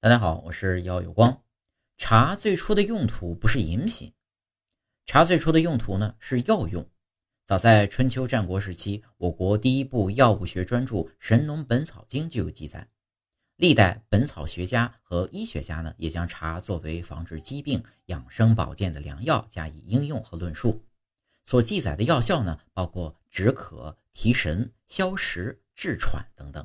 大家好我是姚有光。茶最初的用途不是饮品。茶最初的用途呢是药用。早在春秋战国时期我国第一部药物学专著神农本草经就有记载。历代本草学家和医学家呢也将茶作为防治疾病养生保健的良药加以应用和论述。所记载的药效呢包括止渴提神消食治喘等等。